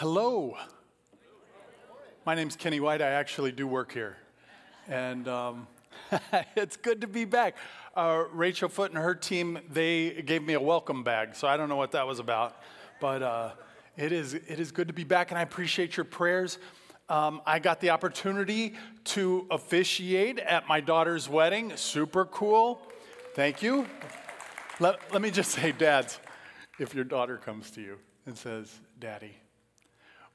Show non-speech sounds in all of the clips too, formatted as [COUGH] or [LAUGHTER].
Hello. My name's Kenny White. I actually do work here. And um, [LAUGHS] it's good to be back. Uh, Rachel Foot and her team, they gave me a welcome bag, so I don't know what that was about. But uh, it, is, it is good to be back, and I appreciate your prayers. Um, I got the opportunity to officiate at my daughter's wedding. Super cool. Thank you. Let, let me just say, dads, if your daughter comes to you and says, Daddy,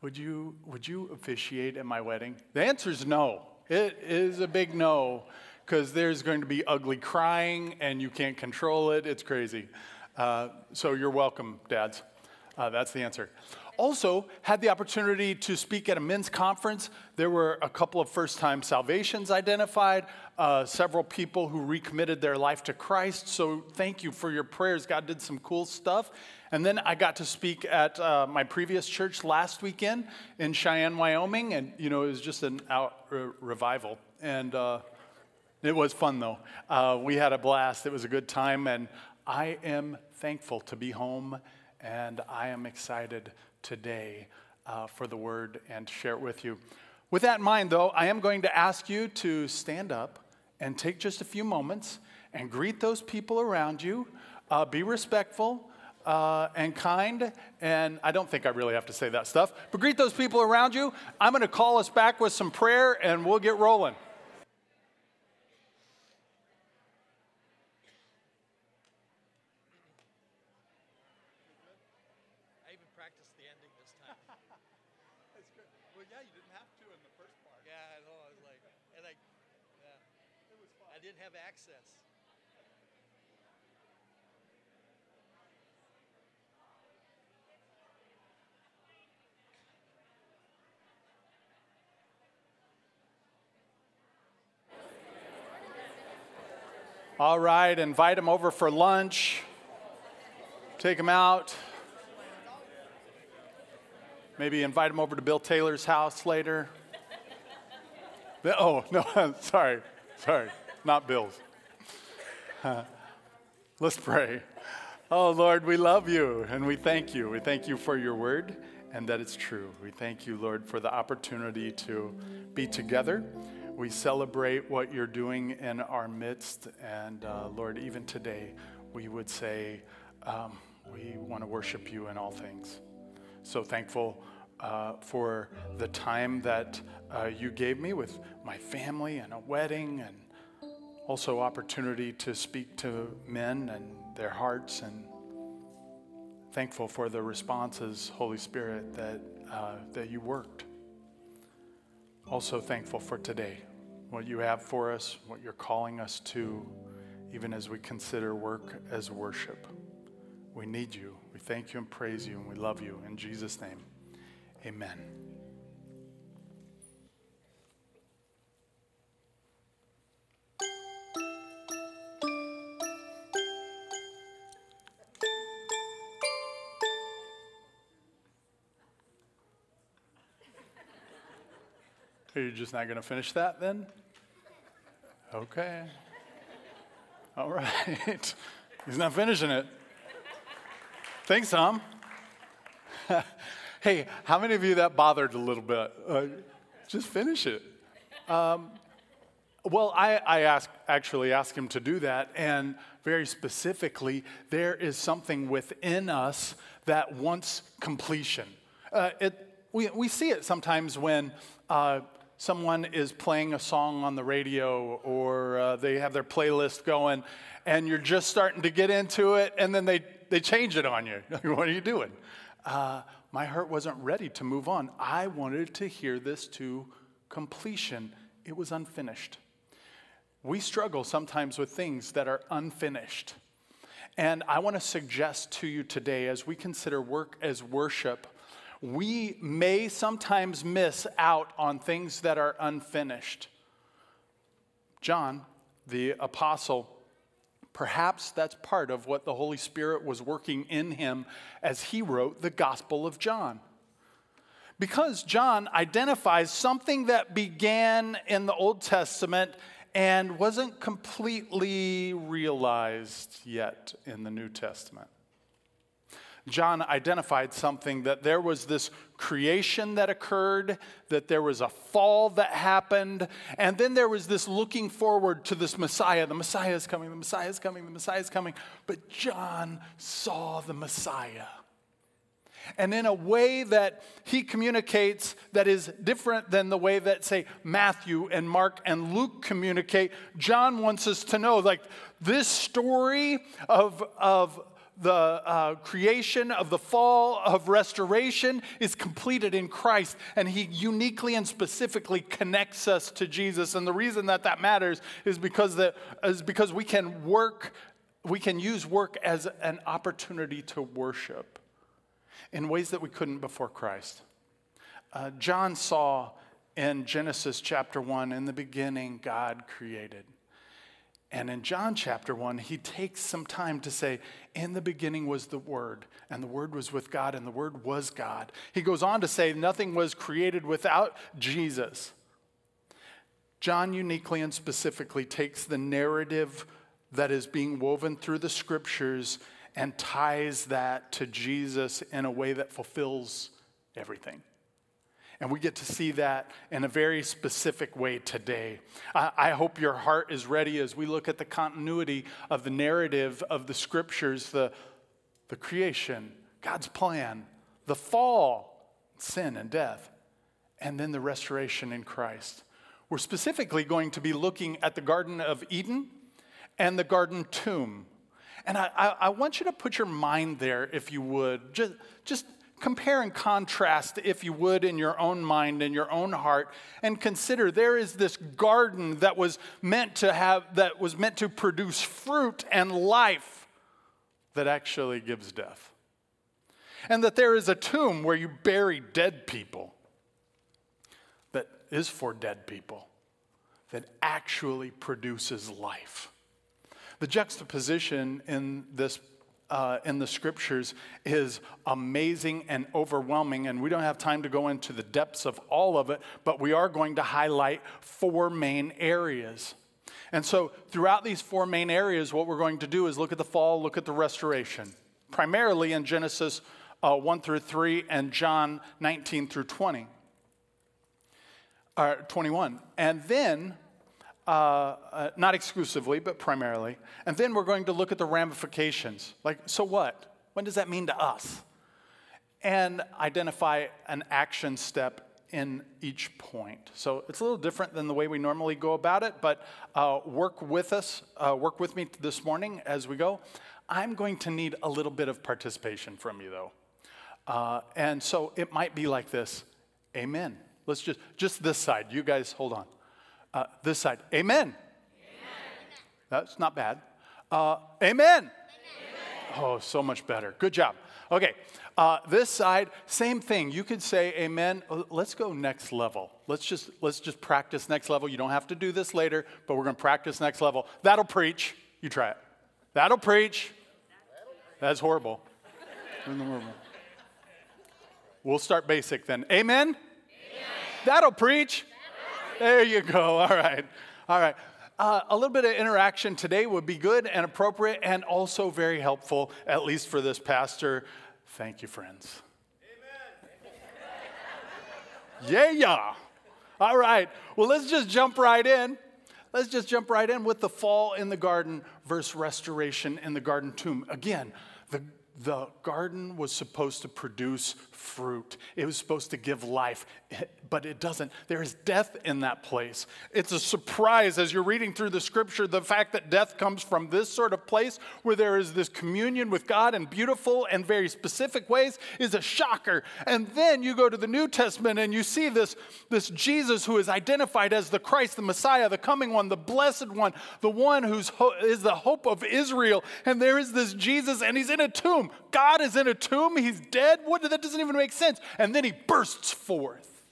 would you, would you officiate at my wedding? The answer is no. It is a big no because there's going to be ugly crying and you can't control it. It's crazy. Uh, so you're welcome, dads. Uh, that's the answer. Also, had the opportunity to speak at a men's conference. There were a couple of first time salvations identified, uh, several people who recommitted their life to Christ. So, thank you for your prayers. God did some cool stuff. And then I got to speak at uh, my previous church last weekend in Cheyenne, Wyoming. And, you know, it was just an out re- revival. And uh, it was fun, though. Uh, we had a blast. It was a good time. And I am thankful to be home. And I am excited today uh, for the word and to share it with you. With that in mind, though, I am going to ask you to stand up and take just a few moments and greet those people around you. Uh, be respectful uh, and kind. And I don't think I really have to say that stuff, but greet those people around you. I'm going to call us back with some prayer and we'll get rolling. [LAUGHS] didn't have access. All right, invite them over for lunch. Take them out. Maybe invite them over to Bill Taylor's house later. Oh, [LAUGHS] no, [LAUGHS] sorry, sorry, not Bill's. [LAUGHS] Let's pray. Oh, Lord, we love you and we thank you. We thank you for your word and that it's true. We thank you, Lord, for the opportunity to be together we celebrate what you're doing in our midst. And uh, Lord, even today, we would say um, we want to worship you in all things. So thankful uh, for the time that uh, you gave me with my family and a wedding, and also opportunity to speak to men and their hearts. And thankful for the responses, Holy Spirit, that, uh, that you worked also thankful for today, what you have for us, what you're calling us to, even as we consider work as worship. We need you. We thank you and praise you, and we love you. In Jesus' name, amen. Are you just not going to finish that then? Okay. All right. [LAUGHS] He's not finishing it. Thanks, Tom. [LAUGHS] hey, how many of you that bothered a little bit? Uh, just finish it. Um, well, I, I ask, actually asked him to do that, and very specifically, there is something within us that wants completion. Uh, it, we, we see it sometimes when uh, someone is playing a song on the radio or uh, they have their playlist going and you're just starting to get into it and then they, they change it on you. [LAUGHS] what are you doing? Uh, my heart wasn't ready to move on. I wanted to hear this to completion. It was unfinished. We struggle sometimes with things that are unfinished. And I want to suggest to you today, as we consider work as worship, we may sometimes miss out on things that are unfinished. John, the apostle, perhaps that's part of what the Holy Spirit was working in him as he wrote the Gospel of John. Because John identifies something that began in the Old Testament and wasn't completely realized yet in the New Testament. John identified something that there was this creation that occurred, that there was a fall that happened, and then there was this looking forward to this Messiah. The Messiah is coming, the Messiah is coming, the Messiah is coming. But John saw the Messiah. And in a way that he communicates that is different than the way that, say, Matthew and Mark and Luke communicate, John wants us to know like this story of, of the uh, creation, of the fall, of restoration is completed in Christ. And he uniquely and specifically connects us to Jesus. And the reason that that matters is because, that, is because we can work, we can use work as an opportunity to worship in ways that we couldn't before Christ. Uh, John saw in Genesis chapter 1 in the beginning, God created. And in John chapter 1, he takes some time to say, In the beginning was the Word, and the Word was with God, and the Word was God. He goes on to say, Nothing was created without Jesus. John uniquely and specifically takes the narrative that is being woven through the scriptures and ties that to Jesus in a way that fulfills everything. And we get to see that in a very specific way today. I, I, hope your heart is ready as we look at the continuity of the narrative of the scriptures, the, the creation, God's plan, the fall, sin and death, and then the restoration in Christ. We're specifically going to be looking at the Garden of Eden and the garden tomb and I, I, I, want you to put your mind there, if you would. Just, just compare and contrast, if you would, in your own mind, in your own heart, and consider there is this garden that was meant to have, that was meant to produce fruit and life that actually gives death. And that there is a tomb where you bury dead people that is for dead people, that actually produces life. The juxtaposition in this uh, in the scriptures is amazing and overwhelming, and we don't have time to go into the depths of all of it, but we are going to highlight four main areas. And so, throughout these four main areas, what we're going to do is look at the fall, look at the restoration, primarily in Genesis uh, 1 through 3 and John 19 through 20, or 21. And then uh, uh, not exclusively, but primarily. And then we're going to look at the ramifications. Like, so what? What does that mean to us? And identify an action step in each point. So it's a little different than the way we normally go about it, but uh, work with us, uh, work with me this morning as we go. I'm going to need a little bit of participation from you, though. Uh, and so it might be like this Amen. Let's just, just this side. You guys, hold on. Uh, this side. Amen. Amen. That's not bad. Uh, amen. amen. Oh, so much better. Good job. Okay. Uh, this side, same thing. You could say amen. Uh, let's go next level. Let's just let's just practice next level. You don't have to do this later, but we're going to practice next level. That'll preach. You try it. That'll preach. That's horrible. We'll start basic then. Amen. amen. That'll preach. There you go. All right. All right. Uh, a little bit of interaction today would be good and appropriate and also very helpful, at least for this pastor. Thank you, friends. Amen. yeah, yeah. All right. Well, let's just jump right in. Let's just jump right in with the fall in the garden versus restoration in the garden tomb. Again, the garden was supposed to produce fruit. It was supposed to give life, but it doesn't. There is death in that place. It's a surprise as you're reading through the scripture. The fact that death comes from this sort of place where there is this communion with God in beautiful and very specific ways is a shocker. And then you go to the New Testament and you see this, this Jesus who is identified as the Christ, the Messiah, the coming one, the blessed one, the one who ho- is the hope of Israel. And there is this Jesus, and he's in a tomb. God is in a tomb. He's dead. What? That doesn't even make sense. And then he bursts forth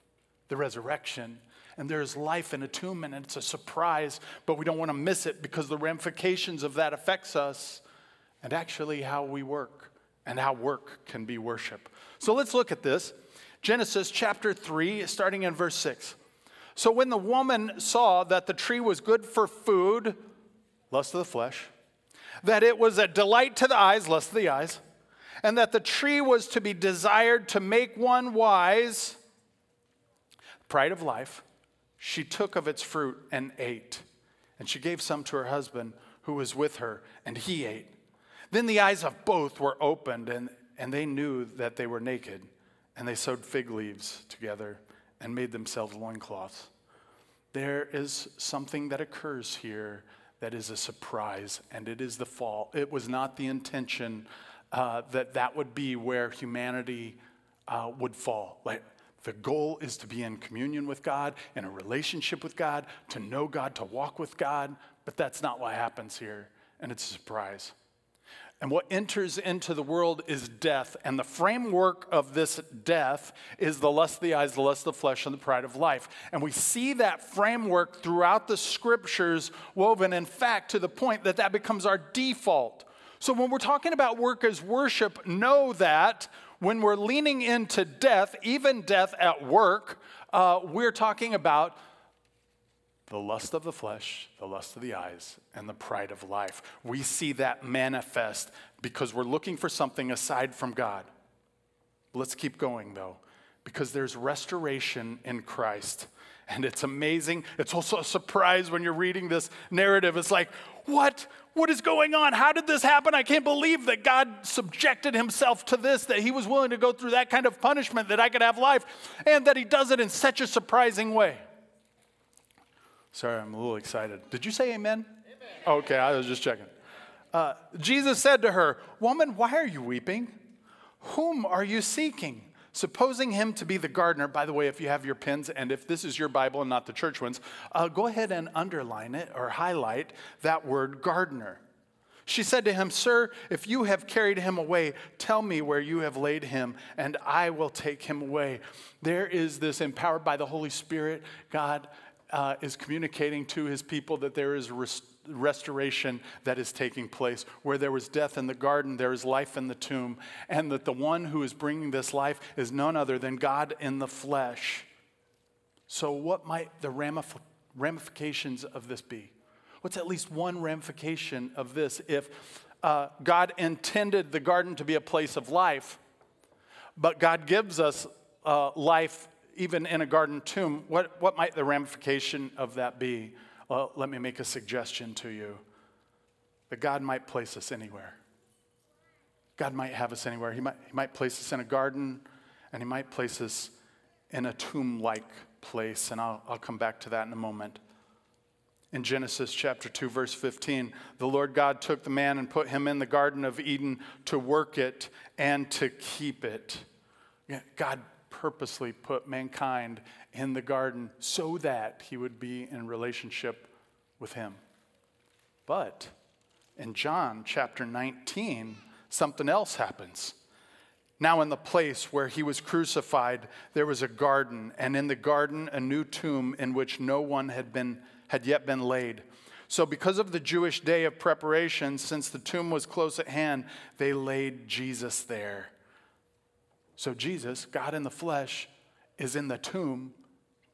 the resurrection. And there's life in a tomb, and it's a surprise, but we don't want to miss it because the ramifications of that affects us and actually how we work and how work can be worship. So let's look at this. Genesis chapter 3, starting in verse 6. So when the woman saw that the tree was good for food, lust of the flesh, that it was a delight to the eyes, lust of the eyes, and that the tree was to be desired to make one wise, pride of life, she took of its fruit and ate. And she gave some to her husband who was with her, and he ate. Then the eyes of both were opened, and, and they knew that they were naked. And they sewed fig leaves together and made themselves loincloths. There is something that occurs here that is a surprise, and it is the fall. It was not the intention uh, that that would be where humanity uh, would fall. Like, the goal is to be in communion with God, in a relationship with God, to know God, to walk with God, but that's not what happens here, and it's a surprise. And what enters into the world is death. And the framework of this death is the lust of the eyes, the lust of the flesh, and the pride of life. And we see that framework throughout the scriptures woven, in fact, to the point that that becomes our default. So when we're talking about work as worship, know that when we're leaning into death, even death at work, uh, we're talking about the lust of the flesh, the lust of the eyes, and the pride of life. We see that manifest because we're looking for something aside from God. Let's keep going though, because there's restoration in Christ. And it's amazing. It's also a surprise when you're reading this narrative. It's like, what? What is going on? How did this happen? I can't believe that God subjected himself to this, that he was willing to go through that kind of punishment, that I could have life, and that he does it in such a surprising way. Sorry, I'm a little excited. Did you say amen? amen. Okay, I was just checking. Uh, Jesus said to her, Woman, why are you weeping? Whom are you seeking? Supposing him to be the gardener, by the way, if you have your pens and if this is your Bible and not the church ones, uh, go ahead and underline it or highlight that word gardener. She said to him, Sir, if you have carried him away, tell me where you have laid him, and I will take him away. There is this empowered by the Holy Spirit, God uh, is communicating to his people that there is rest- restoration that is taking place. Where there was death in the garden, there is life in the tomb. And that the one who is bringing this life is none other than God in the flesh. So, what might the ramif- ramifications of this be? What's at least one ramification of this if uh, God intended the garden to be a place of life, but God gives us uh, life even in a garden tomb, what, what might the ramification of that be? Well, let me make a suggestion to you that God might place us anywhere. God might have us anywhere. He might, he might place us in a garden, and He might place us in a tomb like place. And I'll, I'll come back to that in a moment. In Genesis chapter 2, verse 15, the Lord God took the man and put him in the Garden of Eden to work it and to keep it. God purposely put mankind in the garden so that he would be in relationship with him. But in John chapter 19, something else happens. Now, in the place where he was crucified, there was a garden, and in the garden, a new tomb in which no one had, been, had yet been laid. So, because of the Jewish day of preparation, since the tomb was close at hand, they laid Jesus there. So Jesus, God in the flesh, is in the tomb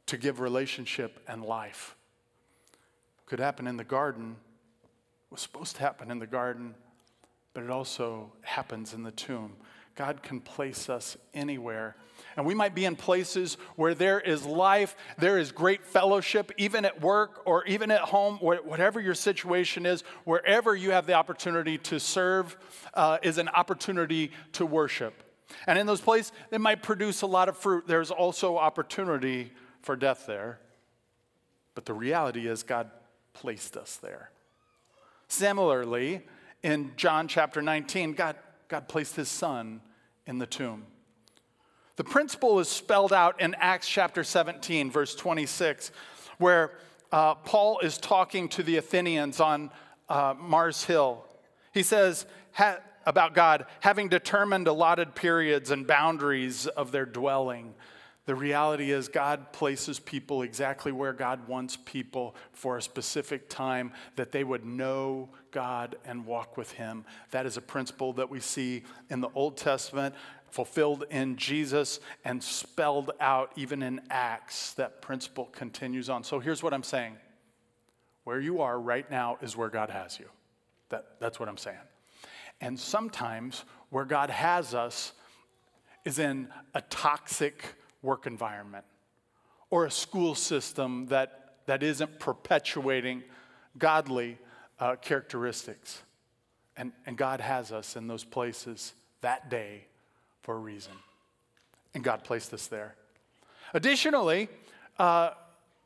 to give relationship and life. Could happen in the garden, was supposed to happen in the garden, but it also happens in the tomb. God can place us anywhere. And we might be in places where there is life, there is great fellowship, even at work or even at home, whatever your situation is, wherever you have the opportunity to serve uh, is an opportunity to worship. And in those places, it might produce a lot of fruit. There's also opportunity for death there. But the reality is, God placed us there. Similarly, in John chapter 19, God, God placed his son in the tomb. The principle is spelled out in Acts chapter 17, verse 26, where uh, Paul is talking to the Athenians on uh, Mars Hill. He says, about God, having determined allotted periods and boundaries of their dwelling. The reality is, God places people exactly where God wants people for a specific time that they would know God and walk with Him. That is a principle that we see in the Old Testament, fulfilled in Jesus, and spelled out even in Acts. That principle continues on. So here's what I'm saying where you are right now is where God has you. That, that's what I'm saying. And sometimes where God has us is in a toxic work environment or a school system that, that isn't perpetuating godly uh, characteristics. And, and God has us in those places that day for a reason. And God placed us there. Additionally, uh,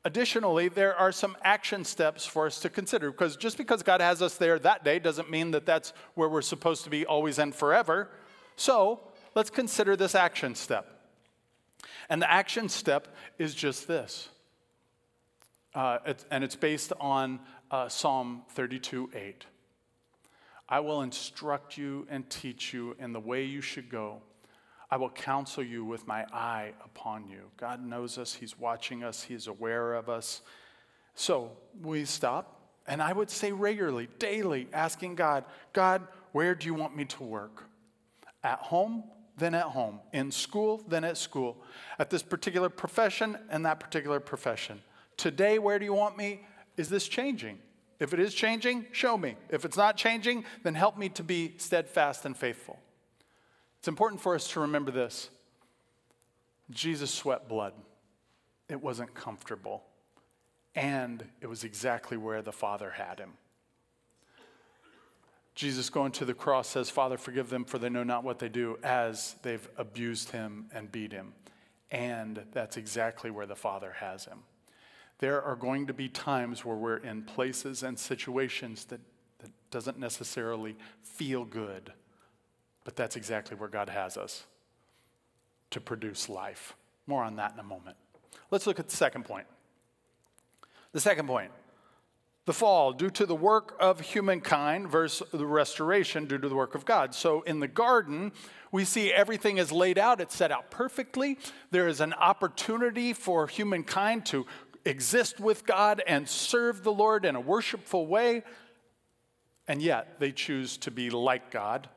additionally, there are some action steps for us to consider because just because God has us there that day doesn't mean that that's where we're supposed to be always and forever. So let's consider this action step. And the action step is just this. Uh, it's, and it's based on uh, Psalm 32 8. I will instruct you and teach you in the way you should go. I will counsel you with my eye upon you. God knows us, He's watching us, He's aware of us. So we stop, and I would say regularly, daily, asking God, God, where do you want me to work? At home, then at home. In school, then at school. At this particular profession and that particular profession. Today, where do you want me? Is this changing? If it is changing, show me. If it's not changing, then help me to be steadfast and faithful. It's important for us to remember this Jesus sweat blood, it wasn't comfortable, and it was exactly where the Father had him. Jesus going to the cross says, Father, forgive them, for they know not what they do, as they've abused him and beat him. And that's exactly where the Father has him. There are going to be times where we're in places and situations that, that doesn't necessarily feel good, but that's exactly where God has us to produce life. More on that in a moment. Let's look at the second point. The second point the fall due to the work of humankind versus the restoration due to the work of God. So in the garden, we see everything is laid out, it's set out perfectly. There is an opportunity for humankind to exist with God and serve the Lord in a worshipful way. And yet they choose to be like God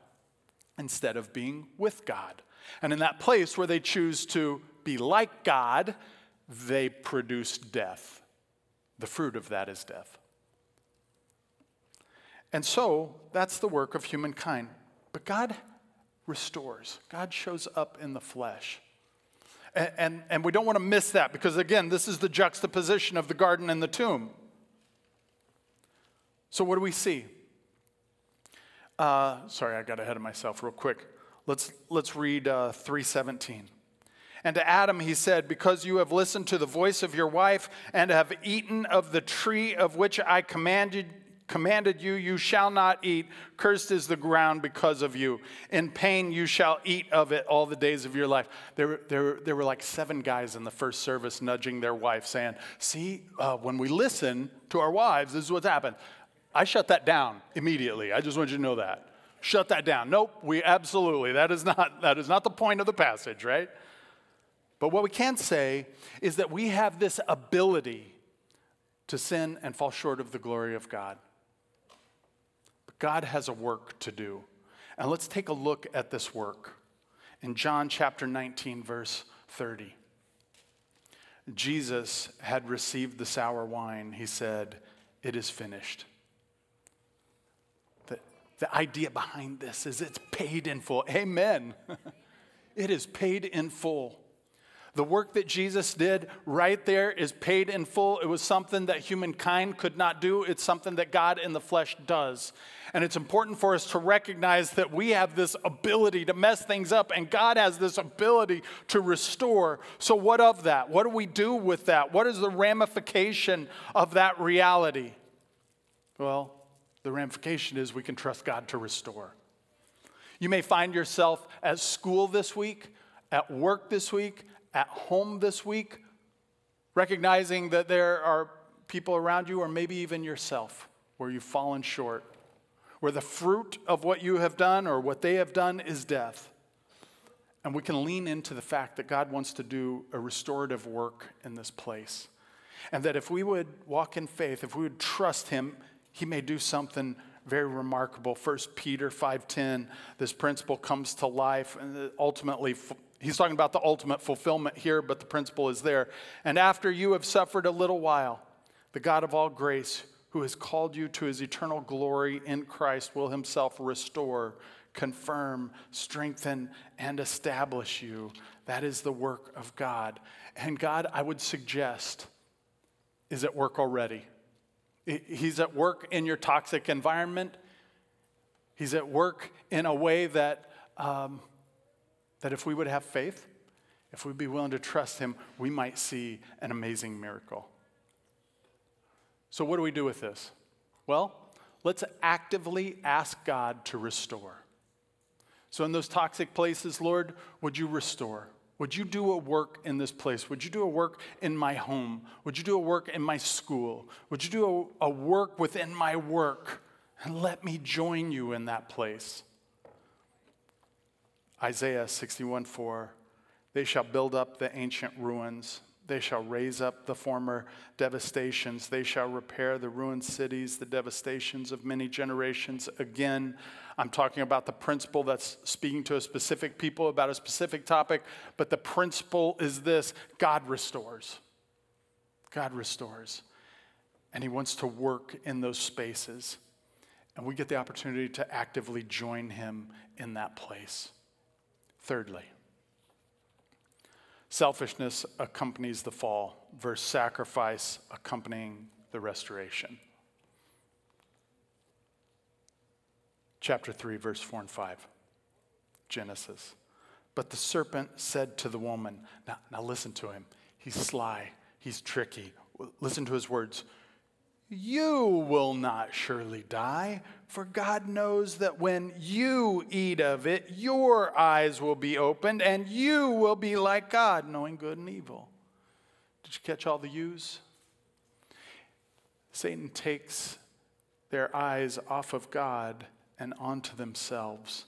instead of being with God. And in that place where they choose to be like God, they produce death. The fruit of that is death. And so that's the work of humankind. But God restores, God shows up in the flesh. And, and, and, we don't want to miss that because, again, this is the juxtaposition of the garden and the tomb. So, what do we see? Uh, sorry, I got ahead of myself real quick. Let's, let's read uh, 317. And to Adam he said, Because you have listened to the voice of your wife and have eaten of the tree of which I commanded commanded you, you shall not eat. Cursed is the ground because of you. In pain you shall eat of it all the days of your life. There, there, there were like seven guys in the first service nudging their wife, saying, See, uh, when we listen to our wives, this is what's happened. I shut that down immediately. I just want you to know that. Shut that down. Nope, we absolutely, that is not, that is not the point of the passage, right? But what we can say is that we have this ability to sin and fall short of the glory of God. But God has a work to do. And let's take a look at this work. In John chapter 19, verse 30, Jesus had received the sour wine. He said, It is finished. The, idea behind this is it's paid in full. Amen. [LAUGHS] it is paid in full. The work that Jesus did right there is paid in full. It was something that humankind could not do, it's something that God in the flesh does. And it's important for us to recognize that we have this ability to mess things up, and God has this ability to restore. So, what of that? What do we do with that? What is the ramification of that reality? Well, the ramification is we can trust God to restore. You may find yourself at school this week, at work this week, at home this week, recognizing that there are people around you, or maybe even yourself, where you've fallen short, where the fruit of what you have done or what they have done is death. And we can lean into the fact that God wants to do a restorative work in this place. And that if we would walk in faith, if we would trust Him, He may do something very remarkable. First Peter 5:10, this principle comes to life and ultimately He's talking about the ultimate fulfillment here, but the principle is there. And after you have suffered a little while, the God of all grace, who has called you to his eternal glory in Christ, will himself restore, confirm, strengthen, and establish you. That is the work of God. And God, I would suggest, is at work already. He's at work in your toxic environment. He's at work in a way that, um, that if we would have faith, if we'd be willing to trust Him, we might see an amazing miracle. So, what do we do with this? Well, let's actively ask God to restore. So, in those toxic places, Lord, would you restore? Would you do a work in this place? Would you do a work in my home? Would you do a work in my school? Would you do a, a work within my work? And let me join you in that place. Isaiah 61 4 They shall build up the ancient ruins they shall raise up the former devastations. They shall repair the ruined cities, the devastations of many generations. Again, I'm talking about the principle that's speaking to a specific people about a specific topic, but the principle is this God restores. God restores. And He wants to work in those spaces. And we get the opportunity to actively join Him in that place. Thirdly, Selfishness accompanies the fall, versus sacrifice accompanying the restoration. Chapter 3, verse 4 and 5. Genesis. But the serpent said to the woman, now, now listen to him. He's sly, he's tricky. Listen to his words. You will not surely die, for God knows that when you eat of it, your eyes will be opened, and you will be like God, knowing good and evil. Did you catch all the yous? Satan takes their eyes off of God and onto themselves.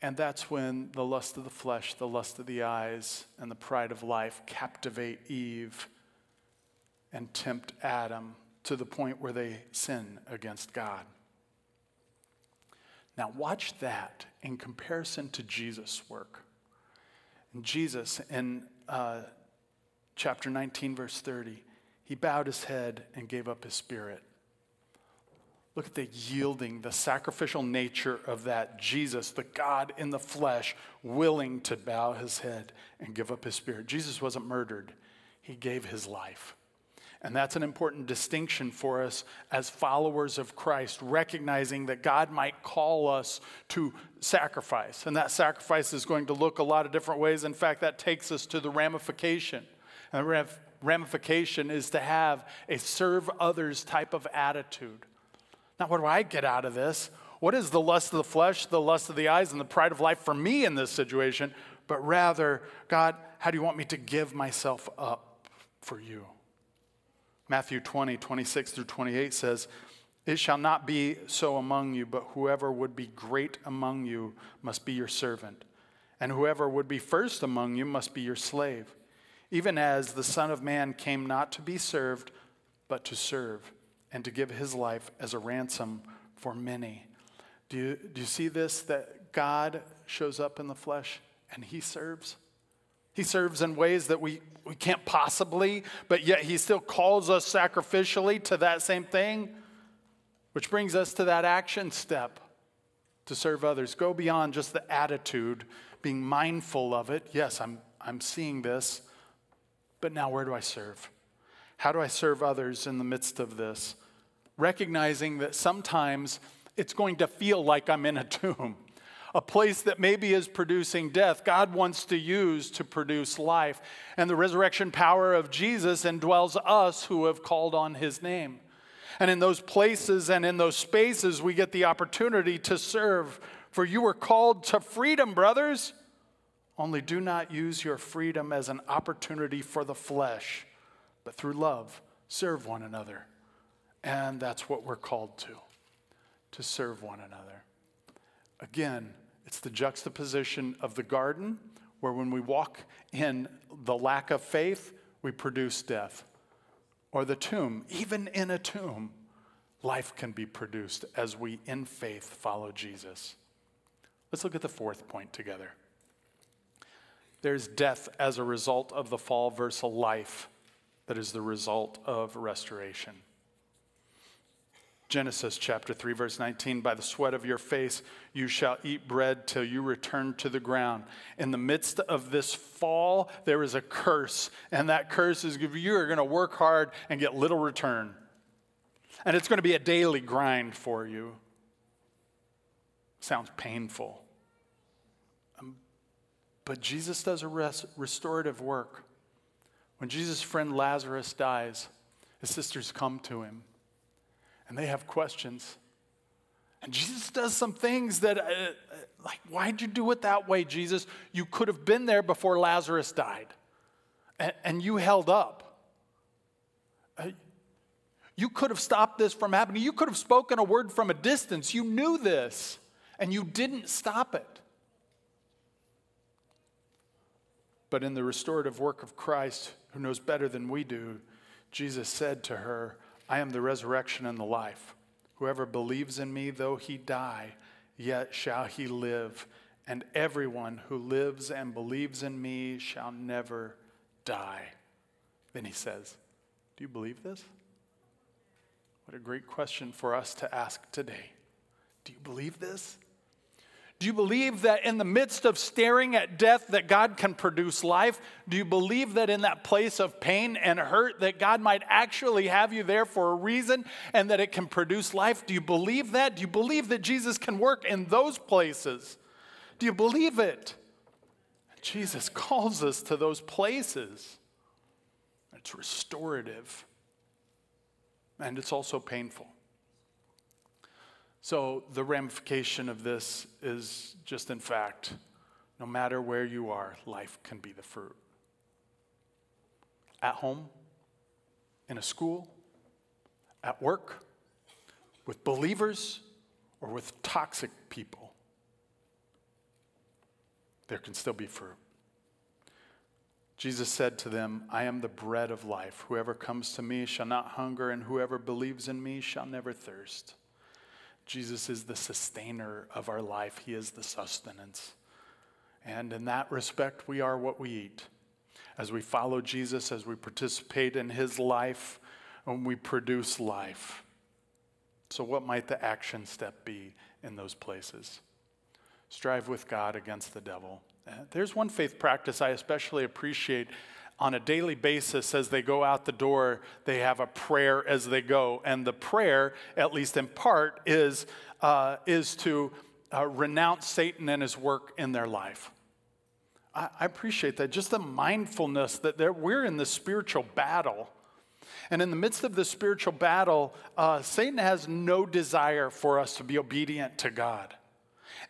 And that's when the lust of the flesh, the lust of the eyes, and the pride of life captivate Eve and tempt Adam to the point where they sin against God. Now, watch that in comparison to Jesus' work. Jesus, in uh, chapter 19, verse 30, he bowed his head and gave up his spirit. Look at the yielding, the sacrificial nature of that Jesus, the God in the flesh, willing to bow his head and give up his spirit. Jesus wasn't murdered, he gave his life. And that's an important distinction for us as followers of Christ, recognizing that God might call us to sacrifice. And that sacrifice is going to look a lot of different ways. In fact, that takes us to the ramification. And the ramification is to have a serve others type of attitude. Now, what do I get out of this? What is the lust of the flesh, the lust of the eyes, and the pride of life for me in this situation? But rather, God, how do you want me to give myself up for you? Matthew 20, 26 through 28 says, It shall not be so among you, but whoever would be great among you must be your servant, and whoever would be first among you must be your slave, even as the Son of Man came not to be served, but to serve, and to give his life as a ransom for many. Do you, do you see this? That God shows up in the flesh and he serves? He serves in ways that we, we can't possibly, but yet he still calls us sacrificially to that same thing, which brings us to that action step to serve others. Go beyond just the attitude, being mindful of it. Yes, I'm, I'm seeing this, but now where do I serve? How do I serve others in the midst of this? Recognizing that sometimes it's going to feel like I'm in a [LAUGHS] tomb a place that maybe is producing death, God wants to use to produce life. And the resurrection power of Jesus indwells us who have called on his name. And in those places and in those spaces, we get the opportunity to serve. For you were called to freedom, brothers. Only do not use your freedom as an opportunity for the flesh, but through love, serve one another. And that's what we're called to, to serve one another. Again, it's the juxtaposition of the garden, where when we walk in the lack of faith, we produce death. Or the tomb, even in a tomb, life can be produced as we, in faith, follow Jesus. Let's look at the fourth point together. There's death as a result of the fall versus life that is the result of restoration. Genesis chapter 3, verse 19 By the sweat of your face you shall eat bread till you return to the ground. In the midst of this fall, there is a curse, and that curse is you are going to work hard and get little return. And it's going to be a daily grind for you. Sounds painful. Um, but Jesus does a res- restorative work. When Jesus' friend Lazarus dies, his sisters come to him and they have questions. And Jesus does some things that, uh, uh, like, why'd you do it that way, Jesus? You could have been there before Lazarus died, and, and you held up. Uh, you could have stopped this from happening. You could have spoken a word from a distance. You knew this, and you didn't stop it. But in the restorative work of Christ, who knows better than we do, Jesus said to her, I am the resurrection and the life. Whoever believes in me, though he die, yet shall he live. And everyone who lives and believes in me shall never die. Then he says, Do you believe this? What a great question for us to ask today. Do you believe this? Do you believe that in the midst of staring at death that God can produce life? Do you believe that in that place of pain and hurt that God might actually have you there for a reason and that it can produce life? Do you believe that? Do you believe that Jesus can work in those places? Do you believe it? Jesus calls us to those places. It's restorative. And it's also painful. So, the ramification of this is just in fact, no matter where you are, life can be the fruit. At home, in a school, at work, with believers, or with toxic people, there can still be fruit. Jesus said to them, I am the bread of life. Whoever comes to me shall not hunger, and whoever believes in me shall never thirst. Jesus is the sustainer of our life, He is the sustenance. And in that respect, we are what we eat. As we follow Jesus, as we participate in His life, and we produce life. So, what might the action step be in those places? Strive with God against the devil. Uh, there's one faith practice I especially appreciate on a daily basis as they go out the door, they have a prayer as they go. And the prayer, at least in part, is, uh, is to uh, renounce Satan and his work in their life. I, I appreciate that. Just the mindfulness that we're in the spiritual battle. And in the midst of the spiritual battle, uh, Satan has no desire for us to be obedient to God.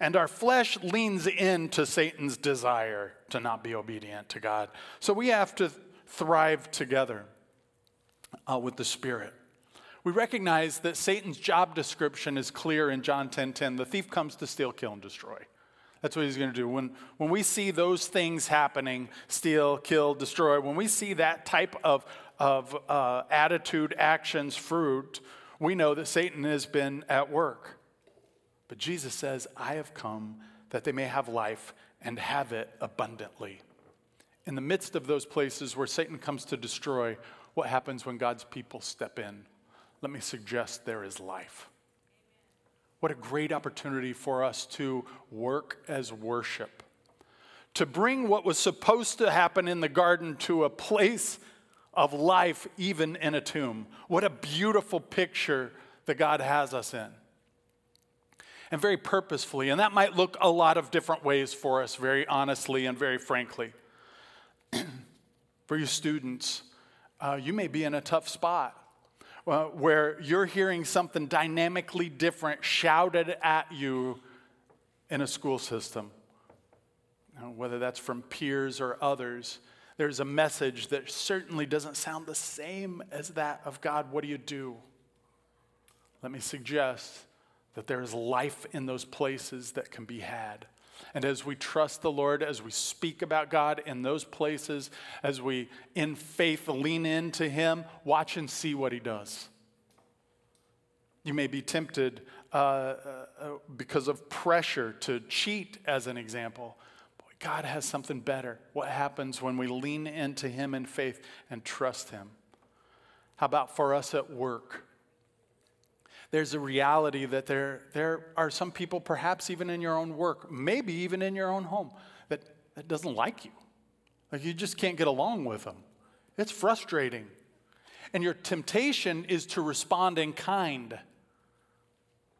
And our flesh leans into Satan's desire to not be obedient to God. So we have to thrive together uh, with the Spirit. We recognize that Satan's job description is clear in John 10:10. 10, 10, the thief comes to steal, kill, and destroy. That's what he's going to do. When, when we see those things happening steal, kill, destroy when we see that type of, of uh, attitude, actions, fruit we know that Satan has been at work. But Jesus says, I have come that they may have life and have it abundantly. In the midst of those places where Satan comes to destroy, what happens when God's people step in? Let me suggest there is life. What a great opportunity for us to work as worship, to bring what was supposed to happen in the garden to a place of life, even in a tomb. What a beautiful picture that God has us in and very purposefully. And that might look a lot of different ways for us, very honestly and very frankly. [CLEARS THROAT] for you students, uh, you may be in a tough spot. Uh, where you're hearing something dynamically different shouted at you in a school system, whether that's from peers or others. There's a message that certainly doesn't sound the same as that of God. What do you do? Let me suggest that there is life in those places that can be had. And as we trust the Lord, as we speak about God in those places, as we in faith lean into Him, watch and see what He does. You may be tempted uh, uh, because of pressure to cheat, as an example. Boy, God has something better. What happens when we lean into Him in faith and trust Him? How about for us at work? There's a reality that there, there are some people, perhaps even in your own work, maybe even in your own home, that, that doesn't like you. Like you just can't get along with them. It's frustrating. And your temptation is to respond in kind.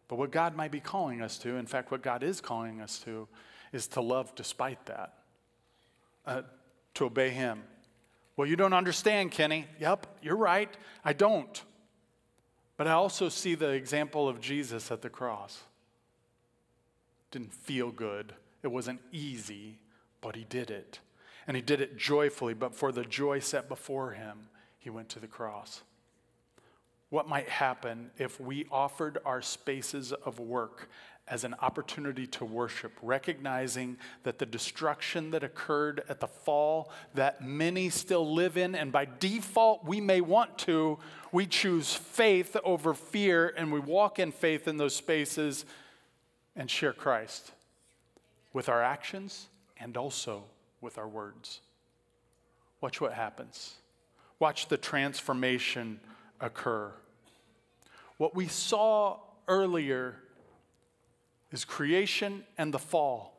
But what God might be calling us to, in fact, what God is calling us to, is to love despite that, uh, to obey Him. Well, you don't understand, Kenny. Yep, you're right. I don't. But I also see the example of Jesus at the cross. Didn't feel good, it wasn't easy, but He did it. And He did it joyfully, but for the joy set before Him, He went to the cross what might happen if we offered our spaces of work as an opportunity to worship, recognizing that the destruction that occurred at the fall, that many still live in, and by default we may want to, we choose faith over fear and we walk in faith in those spaces and share Christ with our actions and also with our words. Watch what happens. Watch the transformation occur. What we saw earlier is creation and the fall,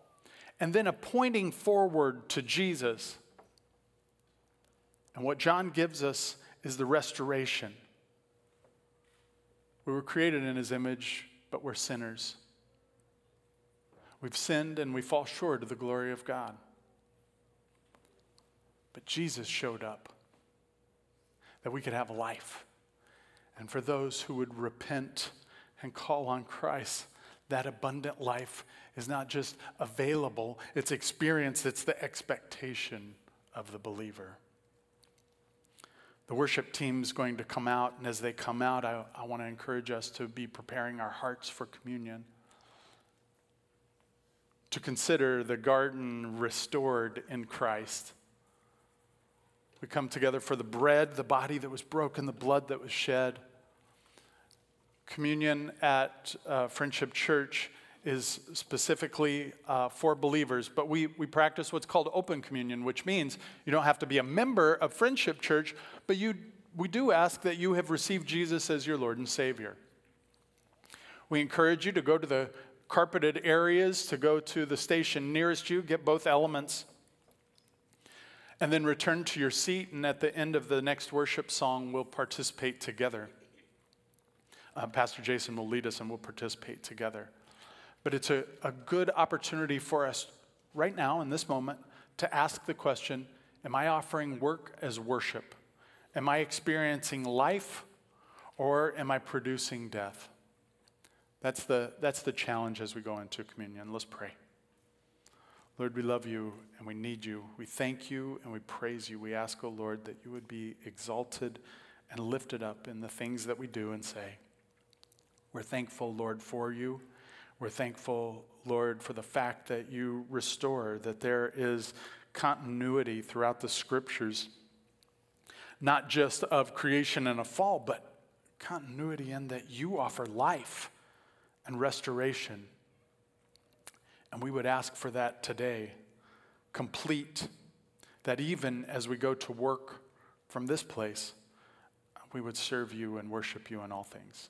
and then a pointing forward to Jesus. And what John gives us is the restoration. We were created in his image, but we're sinners. We've sinned and we fall short of the glory of God. But Jesus showed up that we could have life and for those who would repent and call on Christ, that abundant life is not just available, it's experience, it's the expectation of the believer. The worship team is going to come out, and as they come out, I, I want to encourage us to be preparing our hearts for communion. To consider the garden restored in Christ. We come together for the bread, the body that was broken, the blood that was shed. Communion at uh, Friendship Church is specifically uh, for believers, but we, we practice what's called open communion, which means you don't have to be a member of Friendship Church, but you, we do ask that you have received Jesus as your Lord and Savior. We encourage you to go to the carpeted areas, to go to the station nearest you, get both elements and then return to your seat, and at the end of the next worship song, we'll participate together. Uh, Pastor Jason will lead us and we'll participate together. But it's a, a good opportunity for us right now, in this moment, to ask the question Am I offering work as worship? Am I experiencing life or am I producing death? That's the, that's the challenge as we go into communion. Let's pray. Lord, we love you and we need you. We thank you and we praise you. We ask, O oh Lord, that you would be exalted and lifted up in the things that we do and say. We're thankful, Lord, for you. We're thankful, Lord, for the fact that you restore, that there is continuity throughout the scriptures, not just of creation and a fall, but continuity in that you offer life and restoration and we would ask for that today, complete, that even as we go to work from this place, we would serve you and worship you in all things.